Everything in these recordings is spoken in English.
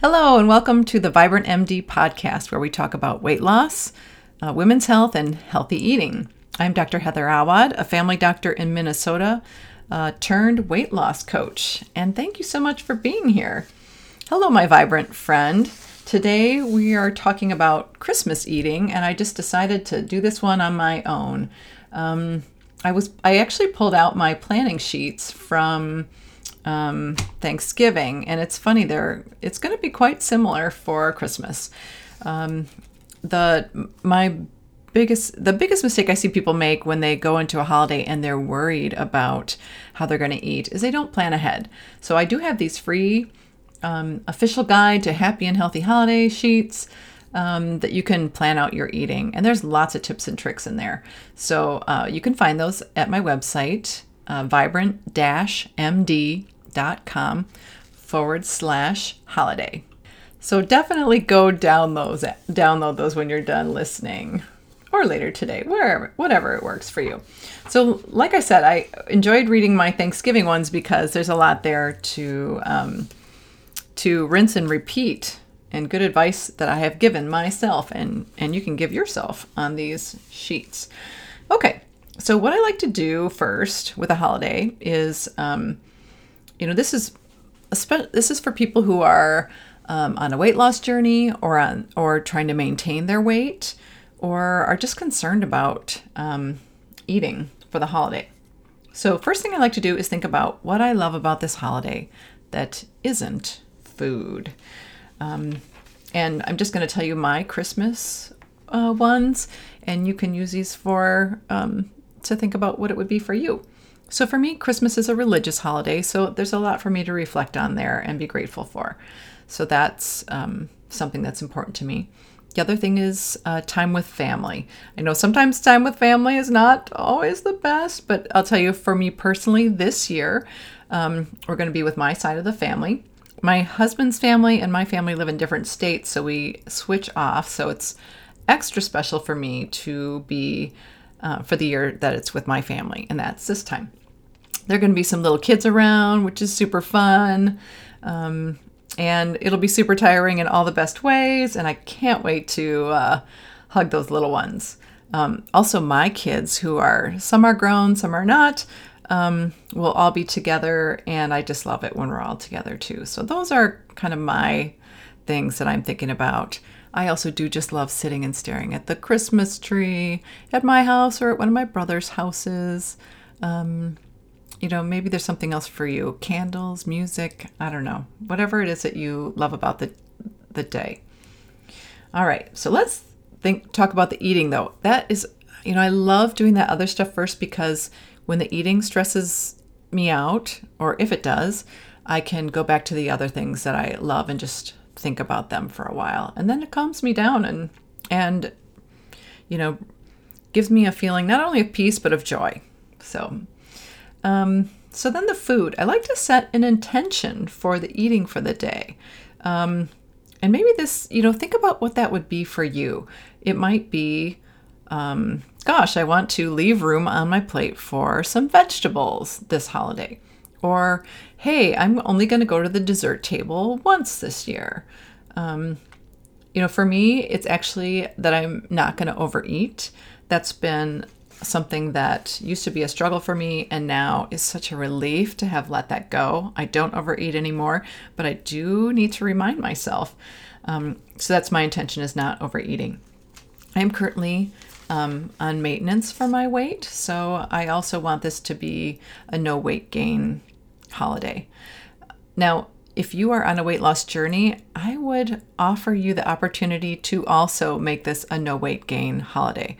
Hello, and welcome to the Vibrant MD podcast, where we talk about weight loss, uh, women's health, and healthy eating. I'm Dr. Heather Awad, a family doctor in Minnesota, uh, turned weight loss coach. And thank you so much for being here. Hello, my vibrant friend. Today we are talking about Christmas eating, and I just decided to do this one on my own. Um, I was I actually pulled out my planning sheets from um, Thanksgiving, and it's funny there. It's going to be quite similar for Christmas. Um, the my biggest the biggest mistake I see people make when they go into a holiday and they're worried about how they're going to eat is they don't plan ahead. So I do have these free um, official guide to happy and healthy holiday sheets. Um, that you can plan out your eating. And there's lots of tips and tricks in there. So uh, you can find those at my website, uh, vibrant md.com forward slash holiday. So definitely go download those, download those when you're done listening or later today, wherever, whatever it works for you. So, like I said, I enjoyed reading my Thanksgiving ones because there's a lot there to um, to rinse and repeat, and good advice that I have given myself, and and you can give yourself on these sheets. Okay, so, what I like to do first with a holiday is, um, you know, this is this is for people who are um, on a weight loss journey or on or trying to maintain their weight or are just concerned about um, eating for the holiday. So, first thing I like to do is think about what I love about this holiday that isn't food. Um, and I'm just going to tell you my Christmas uh, ones, and you can use these for um, to think about what it would be for you. So, for me, Christmas is a religious holiday, so there's a lot for me to reflect on there and be grateful for. So, that's um, something that's important to me. The other thing is uh, time with family. I know sometimes time with family is not always the best, but I'll tell you, for me personally, this year, um, we're going to be with my side of the family. My husband's family and my family live in different states, so we switch off. So, it's extra special for me to be uh, for the year that it's with my family, and that's this time. There are going to be some little kids around, which is super fun. Um, and it'll be super tiring in all the best ways. And I can't wait to uh, hug those little ones. Um, also, my kids, who are some are grown, some are not, um, will all be together. And I just love it when we're all together too. So, those are kind of my things that I'm thinking about. I also do just love sitting and staring at the Christmas tree at my house or at one of my brother's houses. Um, you know, maybe there's something else for you candles, music, I don't know, whatever it is that you love about the, the day. All right, so let's think talk about the eating though. That is, you know, I love doing that other stuff first because when the eating stresses me out, or if it does, I can go back to the other things that I love and just think about them for a while. And then it calms me down and and you know, gives me a feeling not only of peace but of joy. So um so then the food. I like to set an intention for the eating for the day. Um and maybe this, you know, think about what that would be for you. It might be um, gosh, I want to leave room on my plate for some vegetables this holiday. Or, hey, I'm only going to go to the dessert table once this year. Um, you know, for me, it's actually that I'm not going to overeat. That's been something that used to be a struggle for me and now is such a relief to have let that go. I don't overeat anymore, but I do need to remind myself. Um, so that's my intention is not overeating. I am currently um, on maintenance for my weight, so I also want this to be a no weight gain holiday. Now, if you are on a weight loss journey, I would offer you the opportunity to also make this a no weight gain holiday.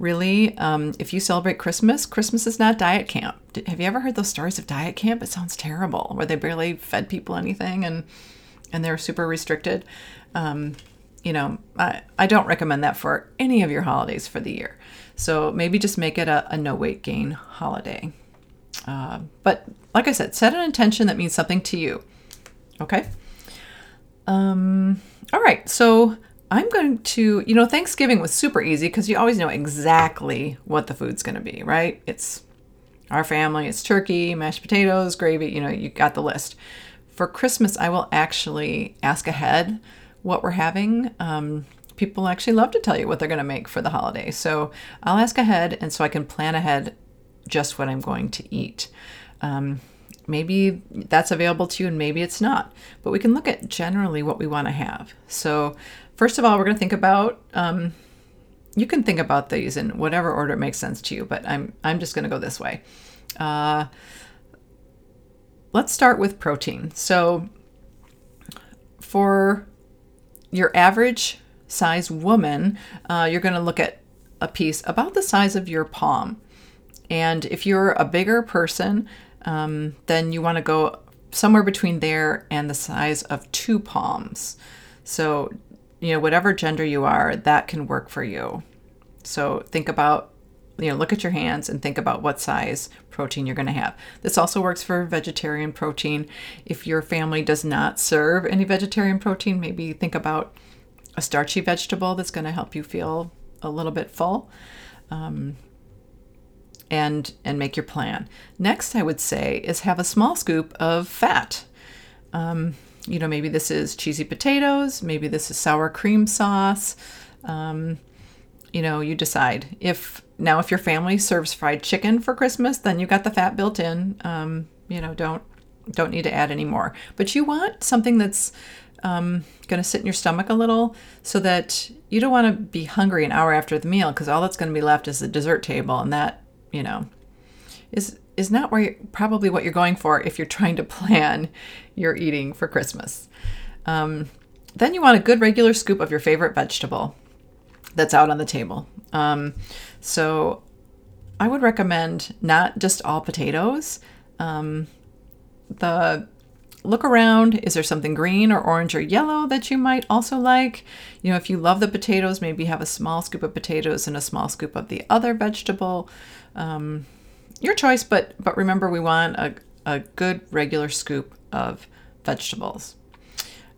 Really, um, if you celebrate Christmas, Christmas is not diet camp. Have you ever heard those stories of diet camp? It sounds terrible, where they barely fed people anything and and they're super restricted. Um, you know, I, I don't recommend that for any of your holidays for the year. So maybe just make it a, a no weight gain holiday. Uh, but like I said, set an intention that means something to you. Okay. Um, all right. So I'm going to, you know, Thanksgiving was super easy because you always know exactly what the food's going to be, right? It's our family, it's turkey, mashed potatoes, gravy, you know, you got the list. For Christmas, I will actually ask ahead what we're having. Um, people actually love to tell you what they're going to make for the holiday. So I'll ask ahead, and so I can plan ahead just what I'm going to eat. Um, maybe that's available to you, and maybe it's not. But we can look at generally what we want to have. So, first of all, we're going to think about. Um, you can think about these in whatever order it makes sense to you, but I'm I'm just going to go this way. Uh, let's start with protein. So, for your average size woman, uh, you're going to look at a piece about the size of your palm. And if you're a bigger person, um, then you want to go somewhere between there and the size of two palms. So, you know, whatever gender you are, that can work for you. So think about, you know, look at your hands and think about what size protein you're going to have. This also works for vegetarian protein. If your family does not serve any vegetarian protein, maybe think about a starchy vegetable that's going to help you feel a little bit full. Um, and and make your plan. Next, I would say is have a small scoop of fat. Um, you know, maybe this is cheesy potatoes, maybe this is sour cream sauce. Um, you know, you decide. If now, if your family serves fried chicken for Christmas, then you got the fat built in. Um, you know, don't don't need to add any more. But you want something that's um, going to sit in your stomach a little so that you don't want to be hungry an hour after the meal because all that's going to be left is the dessert table, and that you know is is not where probably what you're going for if you're trying to plan your eating for Christmas. Um, then you want a good regular scoop of your favorite vegetable that's out on the table. Um, so I would recommend not just all potatoes. Um, the look around. Is there something green or orange or yellow that you might also like? You know, if you love the potatoes, maybe have a small scoop of potatoes and a small scoop of the other vegetable. Um, your choice, but but remember, we want a, a good regular scoop of vegetables.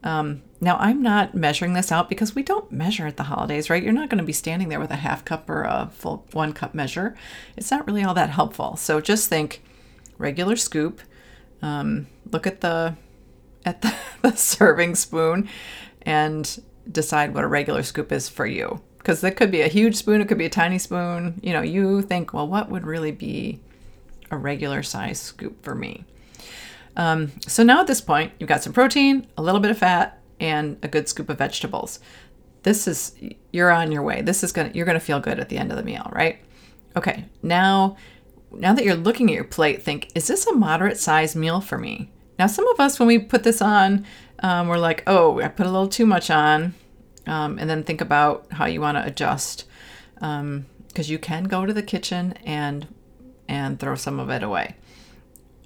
Um, now, I'm not measuring this out because we don't measure at the holidays, right? You're not going to be standing there with a half cup or a full one cup measure. It's not really all that helpful. So just think regular scoop. Um, look at the at the, the serving spoon and decide what a regular scoop is for you. Because it could be a huge spoon, it could be a tiny spoon. You know, you think, well, what would really be a regular size scoop for me? Um, so now at this point, you've got some protein, a little bit of fat, and a good scoop of vegetables. This is you're on your way. This is gonna you're gonna feel good at the end of the meal, right? Okay, now now that you're looking at your plate, think, is this a moderate sized meal for me? Now, some of us, when we put this on, um, we're like, oh, I put a little too much on. Um, and then think about how you want to adjust. Because um, you can go to the kitchen and and throw some of it away.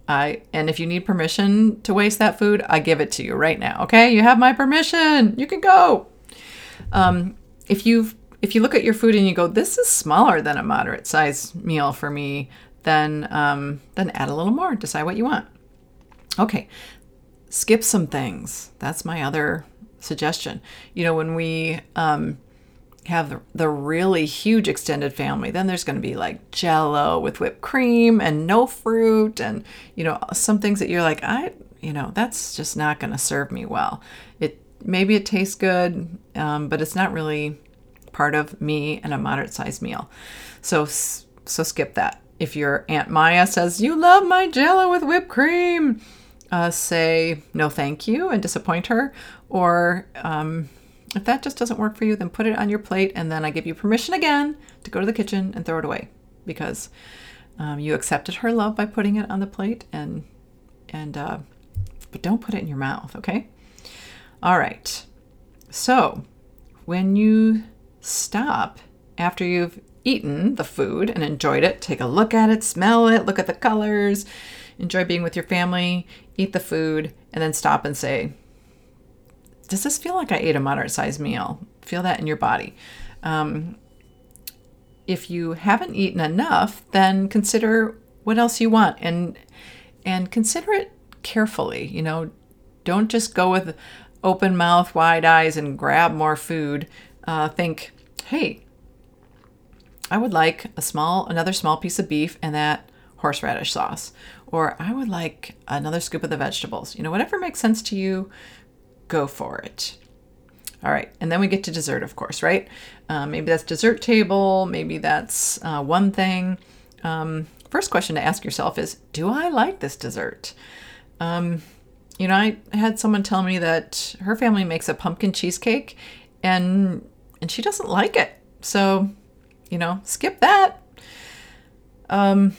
I and if you need permission to waste that food, I give it to you right now. Okay, you have my permission. You can go. Um, if you if you look at your food and you go, this is smaller than a moderate size meal for me, then um, then add a little more. Decide what you want. Okay, skip some things. That's my other suggestion. You know, when we um, have the, really huge extended family, then there's going to be like jello with whipped cream and no fruit, and you know, some things that you're like, I, you know, that's just not going to serve me well. It maybe it tastes good, um, but it's not really part of me and a moderate sized meal. So, so skip that. If your Aunt Maya says, You love my jello with whipped cream, uh, say no thank you and disappoint her. Or um, if that just doesn't work for you, then put it on your plate and then I give you permission again to go to the kitchen and throw it away because um, you accepted her love by putting it on the plate and and uh, but don't put it in your mouth, okay? All right. So when you stop after you've eaten the food and enjoyed it, take a look at it, smell it, look at the colors, enjoy being with your family, eat the food, and then stop and say, Does this feel like I ate a moderate sized meal? Feel that in your body. Um, if you haven't eaten enough, then consider what else you want and and consider it carefully. You know, don't just go with open mouth, wide eyes, and grab more food. Uh, think, hey, I would like a small, another small piece of beef and that horseradish sauce. or I would like another scoop of the vegetables. You know, whatever makes sense to you, go for it. All right, and then we get to dessert, of course, right? Uh, maybe that's dessert table, maybe that's uh, one thing. Um, first question to ask yourself is Do I like this dessert? Um, you know, I had someone tell me that her family makes a pumpkin cheesecake and and she doesn't like it. So, you know, skip that. Um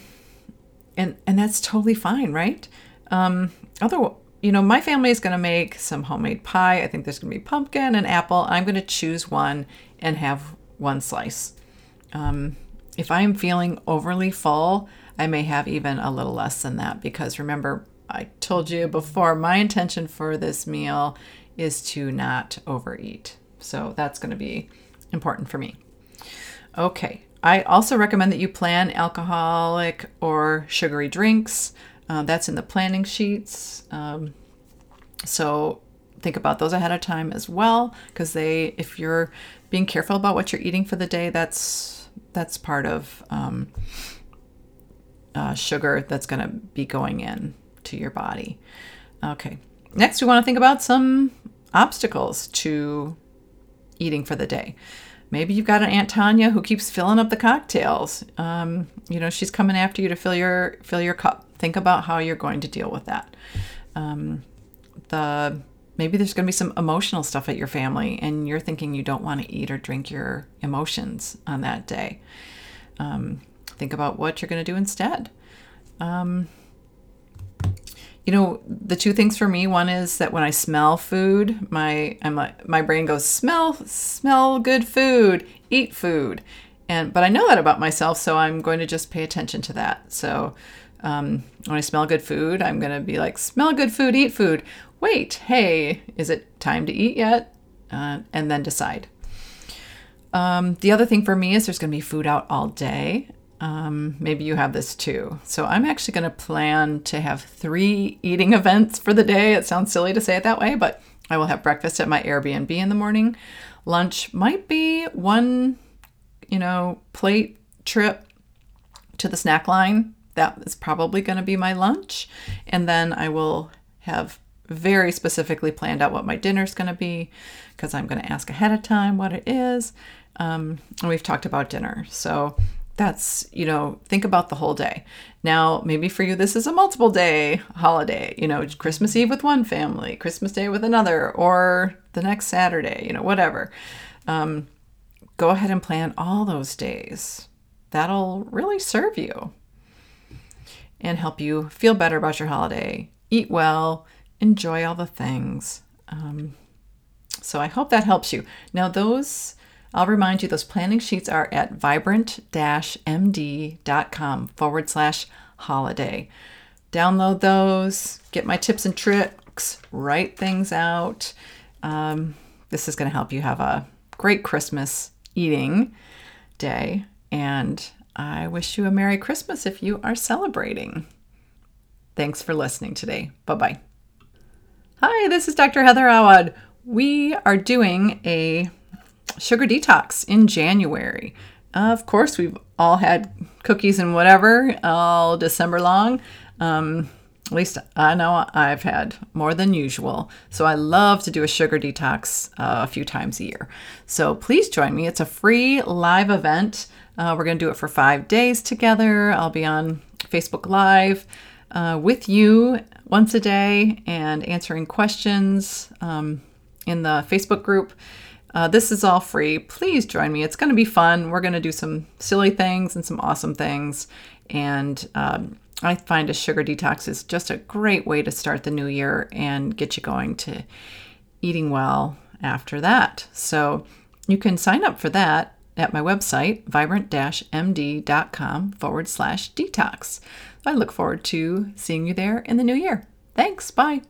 and and that's totally fine, right? Um other you know, my family is going to make some homemade pie. I think there's going to be pumpkin and apple. I'm going to choose one and have one slice. Um, if I'm feeling overly full, I may have even a little less than that because remember, I told you before, my intention for this meal is to not overeat. So that's going to be important for me. Okay, I also recommend that you plan alcoholic or sugary drinks. Uh, that's in the planning sheets. Um, so think about those ahead of time as well, because they, if you're being careful about what you're eating for the day, that's that's part of um, uh, sugar that's going to be going in to your body. Okay. Next, we want to think about some obstacles to eating for the day. Maybe you've got an Aunt Tanya who keeps filling up the cocktails. Um, you know, she's coming after you to fill your fill your cup. Think about how you're going to deal with that. Um, the maybe there's going to be some emotional stuff at your family, and you're thinking you don't want to eat or drink your emotions on that day. Um, think about what you're going to do instead. Um, you know the two things for me one is that when i smell food my i'm like my brain goes smell smell good food eat food. And but i know that about myself so i'm going to just pay attention to that. So um, when i smell good food i'm going to be like smell good food eat food. Wait hey is it time to eat yet? Uh, and then decide. Um, the other thing for me is there's going to be food out all day um, maybe you have this too. So I'm actually going to plan to have three eating events for the day. It sounds silly to say it that way, but I will have breakfast at my Airbnb in the morning. Lunch might be one, you know, plate trip to the snack line. That is probably going to be my lunch. And then I will have very specifically planned out what my dinner is going to be because I'm going to ask ahead of time what it is. Um, and we've talked about dinner. So that's you know think about the whole day. Now maybe for you this is a multiple day holiday you know christmas eve with one family christmas day with another or the next saturday you know whatever. Um, go ahead and plan all those days. That'll really serve you and help you feel better about your holiday eat well enjoy all the things. Um, so i hope that helps you. Now those I'll remind you those planning sheets are at vibrant md.com forward slash holiday. Download those, get my tips and tricks, write things out. Um, this is going to help you have a great Christmas eating day. And I wish you a Merry Christmas if you are celebrating. Thanks for listening today. Bye bye. Hi, this is Dr. Heather Awad. We are doing a sugar detox in January. of course, we've all had cookies and whatever all December long. Um, at least I know I've had more than usual. So I love to do a sugar detox uh, a few times a year. So please join me. It's a free live event. Uh, we're going to do it for five days together. I'll be on Facebook Live uh, with you once a day and answering questions um, in the Facebook group. Uh, this is all free. Please join me. It's going to be fun. We're going to do some silly things and some awesome things. And um, I find a sugar detox is just a great way to start the new year and get you going to eating well after that. So you can sign up for that at my website, vibrant md.com forward slash detox. I look forward to seeing you there in the new year. Thanks. Bye.